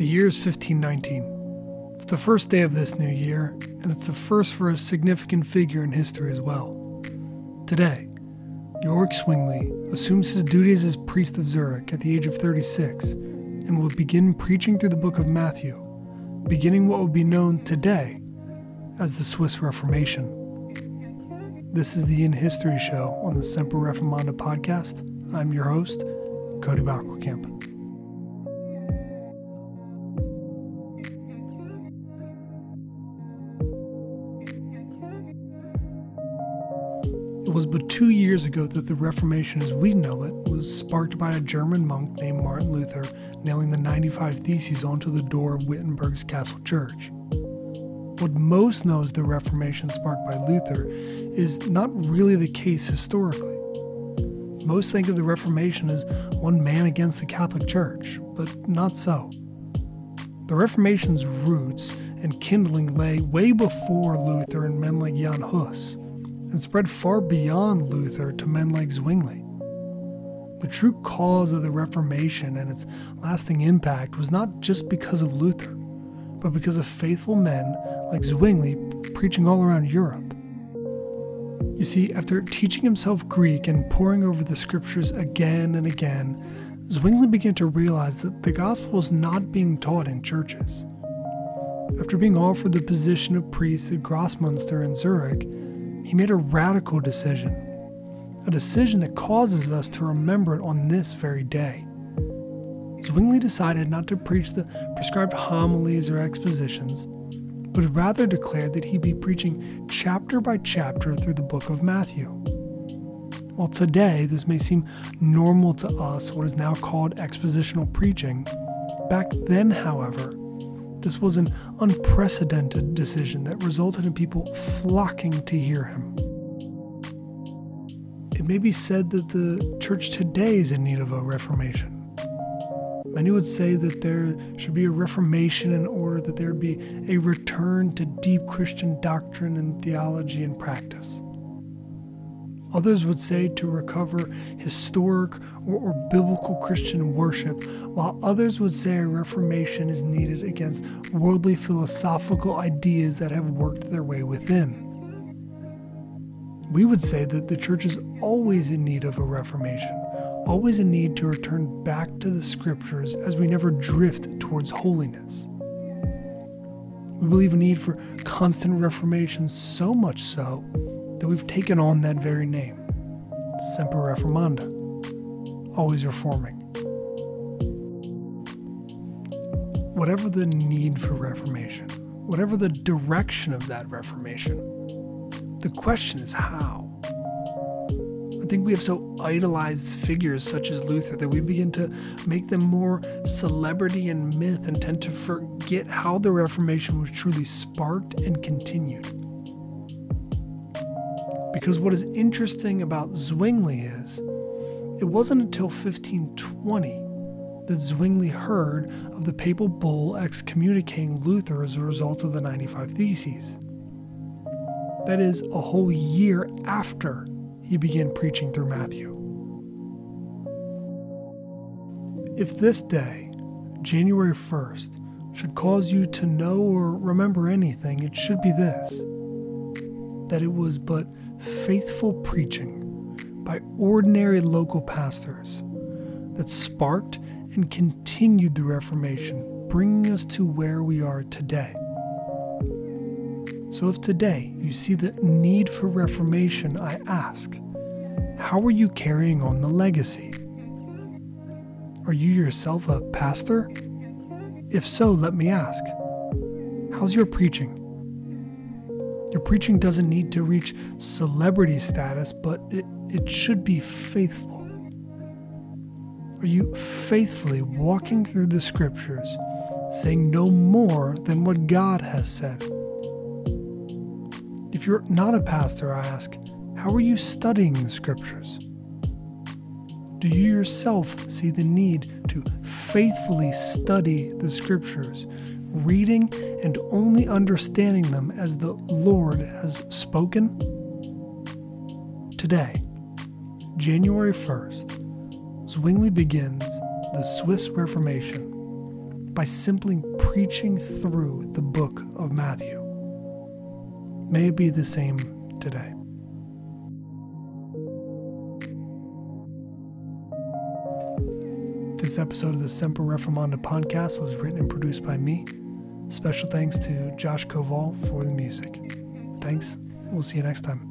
The year is 1519. It's the first day of this new year, and it's the first for a significant figure in history as well. Today, Ulrich Zwingli assumes his duties as priest of Zurich at the age of 36 and will begin preaching through the book of Matthew, beginning what will be known today as the Swiss Reformation. This is the In History Show on the Semper Reformanda podcast. I'm your host, Cody Bauerkamp. It was but two years ago that the Reformation as we know it was sparked by a German monk named Martin Luther nailing the 95 Theses onto the door of Wittenberg's Castle Church. What most knows the Reformation sparked by Luther is not really the case historically. Most think of the Reformation as one man against the Catholic Church, but not so. The Reformation's roots and kindling lay way before Luther and men like Jan Hus and spread far beyond Luther to men like Zwingli. The true cause of the Reformation and its lasting impact was not just because of Luther, but because of faithful men like Zwingli preaching all around Europe. You see, after teaching himself Greek and poring over the scriptures again and again, Zwingli began to realize that the gospel was not being taught in churches. After being offered the position of priest at Grossmünster in Zurich, he made a radical decision, a decision that causes us to remember it on this very day. Zwingli decided not to preach the prescribed homilies or expositions, but rather declared that he'd be preaching chapter by chapter through the book of Matthew. While today this may seem normal to us, what is now called expositional preaching, back then, however, this was an unprecedented decision that resulted in people flocking to hear him. It may be said that the church today is in need of a reformation. Many would say that there should be a reformation in order that there be a return to deep Christian doctrine and theology and practice. Others would say to recover historic or, or, biblical Christian worship, while others would say a reformation is needed against worldly philosophical ideas that have worked their way within. We would say that the church is always in need of a reformation, always in need to return back to the scriptures as we never drift towards holiness. We believe a need for constant reformation, so much so that we've taken on that very name Semper Reformanda, always reforming. Whatever the need for reformation, whatever the direction of that reformation, the question is how. I think we have so idolized figures such as Luther that we begin to make them more celebrity and myth and tend to forget how the Reformation was truly sparked and continued. Because what is interesting about Zwingli is, it wasn't until 1520 that Zwingli heard of the papal bull excommunicating Luther as a result of the 95 Theses. That is, a whole year after he began preaching through Matthew. If this day, January 1st, should cause you to know or remember anything, it should be this that it was but faithful preaching by ordinary local pastors that sparked and continued the Reformation, bringing us to where we are today. So, if today you see the need for reformation, I ask, how are you carrying on the legacy? Are you yourself a pastor? If so, let me ask, how's your preaching? Your preaching doesn't need to reach celebrity status, but it, it should be faithful. Are you faithfully walking through the scriptures, saying no more than what God has said? If you're not a pastor, I ask, how are you studying the scriptures? Do you yourself see the need to faithfully study the scriptures, reading and only understanding them as the Lord has spoken? Today, January 1st, Zwingli begins the Swiss Reformation by simply preaching through the book of Matthew. May it be the same today. This episode of the Semper Reformanda podcast was written and produced by me. Special thanks to Josh Koval for the music. Thanks. We'll see you next time.